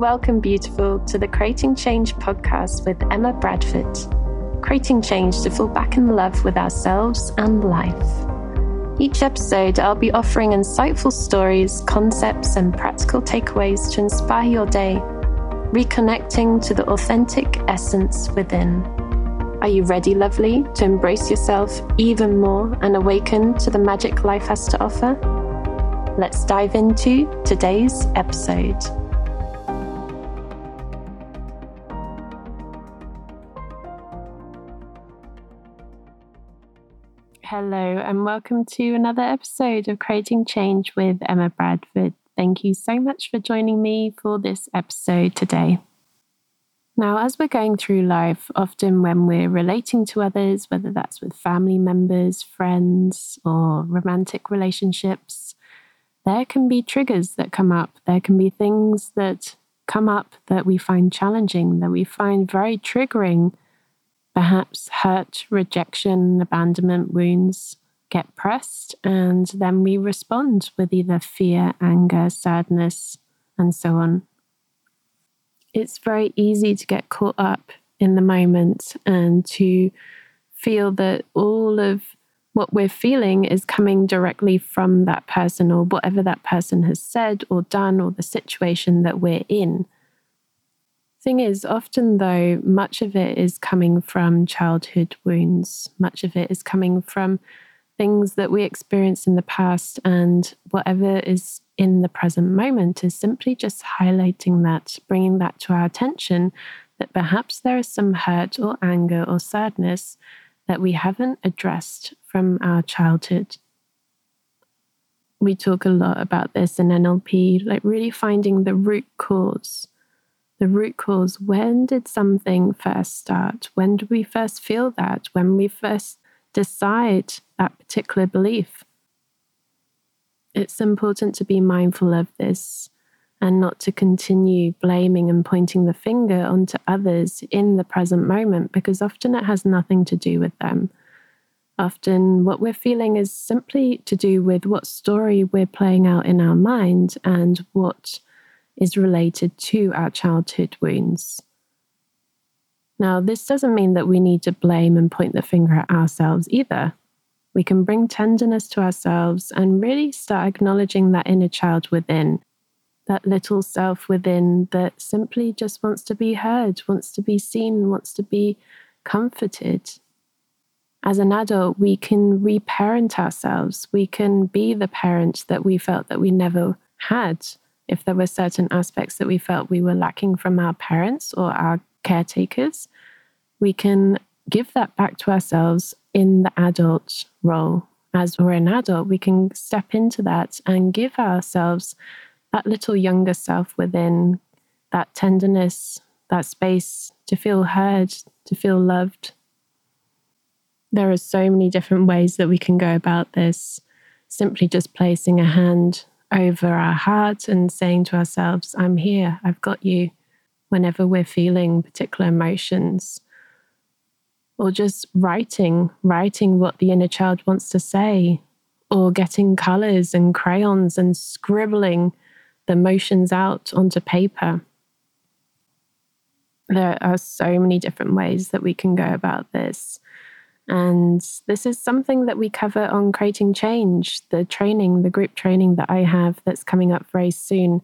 Welcome, beautiful, to the Creating Change podcast with Emma Bradford. Creating change to fall back in love with ourselves and life. Each episode, I'll be offering insightful stories, concepts, and practical takeaways to inspire your day, reconnecting to the authentic essence within. Are you ready, lovely, to embrace yourself even more and awaken to the magic life has to offer? Let's dive into today's episode. Hello, and welcome to another episode of Creating Change with Emma Bradford. Thank you so much for joining me for this episode today. Now, as we're going through life, often when we're relating to others, whether that's with family members, friends, or romantic relationships, there can be triggers that come up. There can be things that come up that we find challenging, that we find very triggering Perhaps hurt, rejection, abandonment wounds get pressed, and then we respond with either fear, anger, sadness, and so on. It's very easy to get caught up in the moment and to feel that all of what we're feeling is coming directly from that person or whatever that person has said or done or the situation that we're in. Thing is, often though, much of it is coming from childhood wounds, much of it is coming from things that we experienced in the past, and whatever is in the present moment is simply just highlighting that, bringing that to our attention that perhaps there is some hurt or anger or sadness that we haven't addressed from our childhood. We talk a lot about this in NLP, like really finding the root cause the root cause. When did something first start? When did we first feel that? When we first decide that particular belief? It's important to be mindful of this and not to continue blaming and pointing the finger onto others in the present moment because often it has nothing to do with them. Often, what we're feeling is simply to do with what story we're playing out in our mind and what is related to our childhood wounds. Now, this doesn't mean that we need to blame and point the finger at ourselves either. We can bring tenderness to ourselves and really start acknowledging that inner child within, that little self within that simply just wants to be heard, wants to be seen, wants to be comforted. As an adult, we can reparent ourselves. We can be the parent that we felt that we never had if there were certain aspects that we felt we were lacking from our parents or our caretakers, we can give that back to ourselves in the adult role. As we're an adult, we can step into that and give ourselves that little younger self within that tenderness, that space to feel heard, to feel loved. There are so many different ways that we can go about this. Simply just placing a hand over our heart and saying to ourselves, I'm here, I've got you, whenever we're feeling particular emotions. Or just writing, writing what the inner child wants to say, or getting colors and crayons and scribbling the emotions out onto paper. There are so many different ways that we can go about this. And this is something that we cover on Creating Change, the training, the group training that I have that's coming up very soon.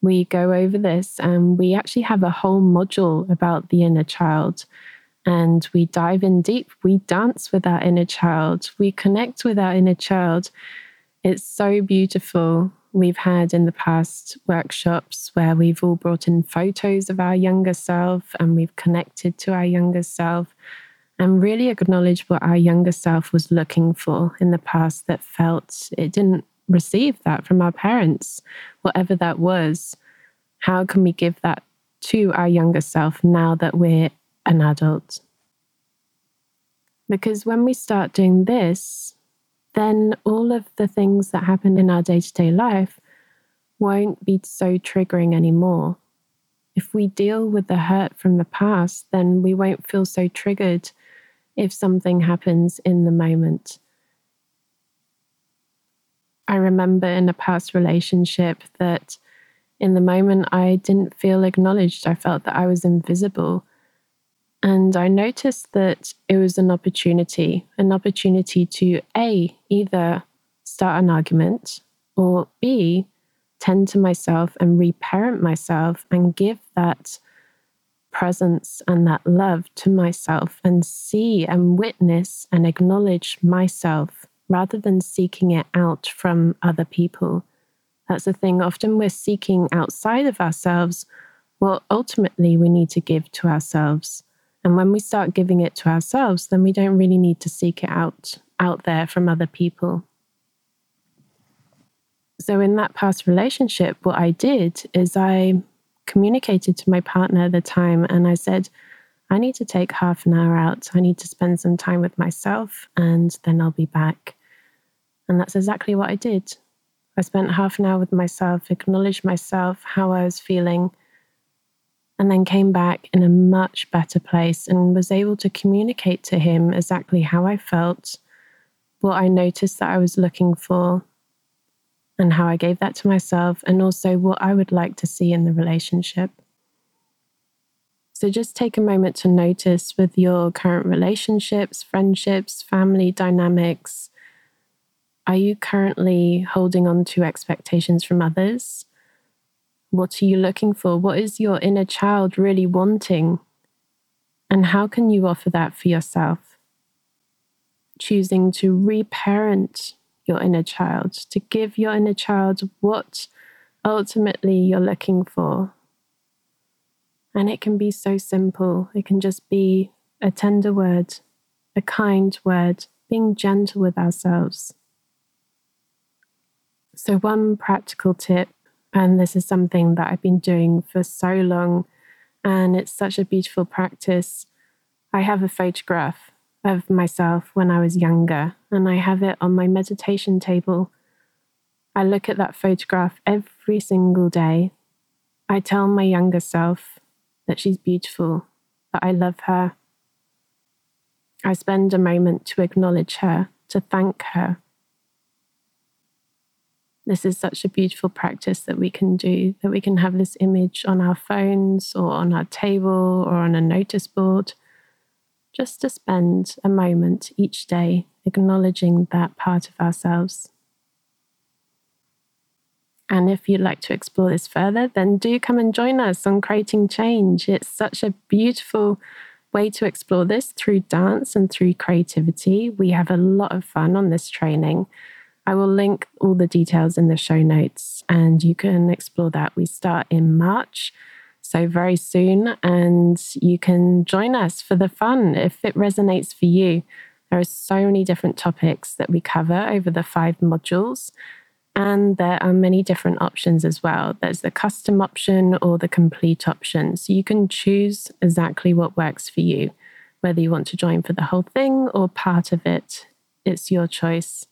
We go over this and we actually have a whole module about the inner child. And we dive in deep. We dance with our inner child. We connect with our inner child. It's so beautiful. We've had in the past workshops where we've all brought in photos of our younger self and we've connected to our younger self and really acknowledge what our younger self was looking for in the past that felt it didn't receive that from our parents, whatever that was. How can we give that to our younger self now that we're an adult? Because when we start doing this, then all of the things that happen in our day to day life won't be so triggering anymore. If we deal with the hurt from the past, then we won't feel so triggered if something happens in the moment. I remember in a past relationship that in the moment, I didn't feel acknowledged. I felt that I was invisible. And I noticed that it was an opportunity, an opportunity to A, either start an argument, or B, tend to myself and reparent myself and give that presence and that love to myself and see and witness and acknowledge myself rather than seeking it out from other people. That's the thing. Often we're seeking outside of ourselves what ultimately we need to give to ourselves. And when we start giving it to ourselves, then we don't really need to seek it out out there from other people. So in that past relationship, what I did is I communicated to my partner at the time and I said, I need to take half an hour out. I need to spend some time with myself and then I'll be back. And that's exactly what I did. I spent half an hour with myself, acknowledged myself, how I was feeling, and then came back in a much better place and was able to communicate to him exactly how I felt, what I noticed that I was looking for, and how I gave that to myself, and also what I would like to see in the relationship. So just take a moment to notice with your current relationships, friendships, family dynamics are you currently holding on to expectations from others? What are you looking for? What is your inner child really wanting? And how can you offer that for yourself? Choosing to reparent your inner child, to give your inner child what ultimately you're looking for. And it can be so simple. It can just be a tender word, a kind word, being gentle with ourselves. So, one practical tip, and this is something that I've been doing for so long, and it's such a beautiful practice. I have a photograph of myself when I was younger, and I have it on my meditation table. I look at that photograph every single day. I tell my younger self that she's beautiful, that I love her. I spend a moment to acknowledge her, to thank her this is such a beautiful practice that we can do, that we can have this image on our phones or on our table or on a notice board, just to spend a moment each day acknowledging that part of ourselves. And if you'd like to explore this further, then do come and join us on Creating Change. It's such a beautiful way to explore this through dance and through creativity. We have a lot of fun on this training. I will link all the details in the show notes and you can explore that. We start in March, so very soon, and you can join us for the fun if it resonates for you. There are so many different topics that we cover over the five modules, and there are many different options as well. There's the custom option or the complete option. So you can choose exactly what works for you, whether you want to join for the whole thing or part of it. It's your choice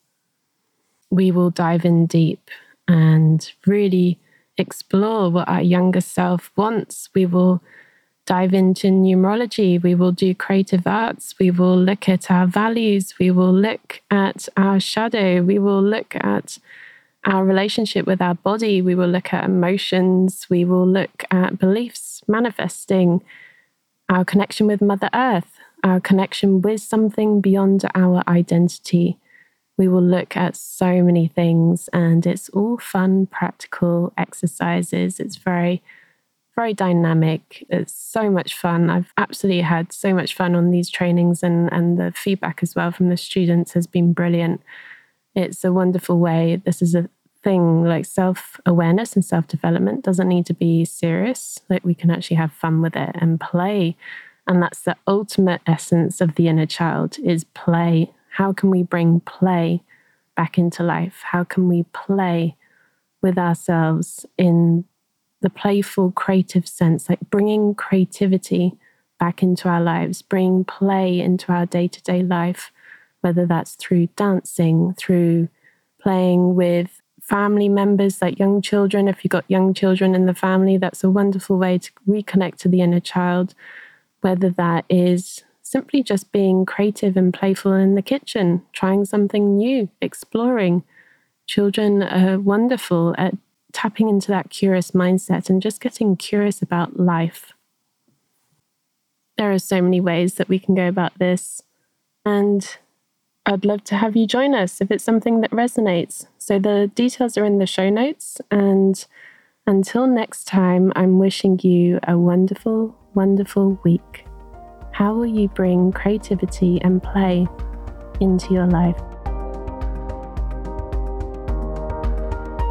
we will dive in deep and really explore what our younger self wants. We will dive into numerology. We will do creative arts. We will look at our values. We will look at our shadow. We will look at our relationship with our body. We will look at emotions. We will look at beliefs, manifesting our connection with Mother Earth, our connection with something beyond our identity we will look at so many things and it's all fun, practical exercises. It's very, very dynamic. It's so much fun. I've absolutely had so much fun on these trainings and, and the feedback as well from the students has been brilliant. It's a wonderful way. This is a thing like self awareness and self development doesn't need to be serious. Like we can actually have fun with it and play. And that's the ultimate essence of the inner child is play how can we bring play back into life? How can we play with ourselves in the playful, creative sense, like bringing creativity back into our lives, bring play into our day to day life, whether that's through dancing, through playing with family members like young children. If you've got young children in the family, that's a wonderful way to reconnect to the inner child, whether that is simply just being creative and playful in the kitchen, trying something new, exploring. Children are wonderful at tapping into that curious mindset and just getting curious about life. There are so many ways that we can go about this. And I'd love to have you join us if it's something that resonates. So the details are in the show notes. And until next time, I'm wishing you a wonderful, wonderful week. How will you bring creativity and play into your life?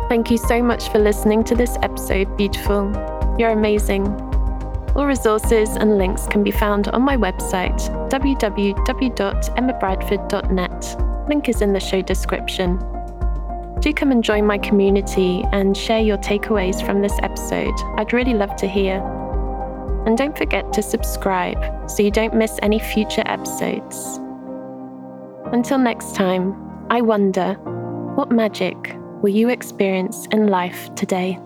Thank you so much for listening to this episode, beautiful. You're amazing. All resources and links can be found on my website, www.emmabradford.net. Link is in the show description. Do come and join my community and share your takeaways from this episode. I'd really love to hear. And don't forget to subscribe so you don't miss any future episodes. Until next time, I wonder what magic will you experience in life today?